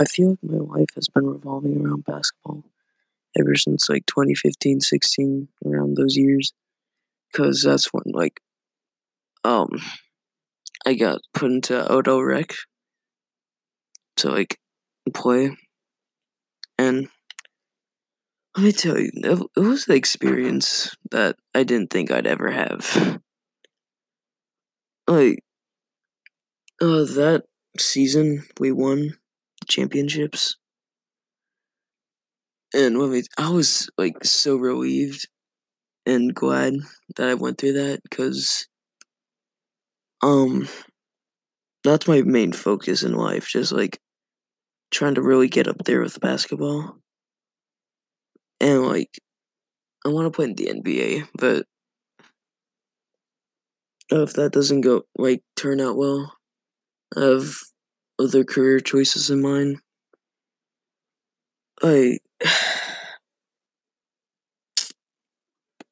I feel like my life has been revolving around basketball ever since like 2015, 16, around those years. Cause that's when like um I got put into Odo Rec to like play. And let me tell you, it, was the experience that I didn't think I'd ever have. Like, uh, that season we won championships. And when we, I was like so relieved and glad that I went through that because, um, that's my main focus in life. Just like trying to really get up there with basketball. And like, I want to play in the NBA, but if that doesn't go like turn out well, I have other career choices in mind. I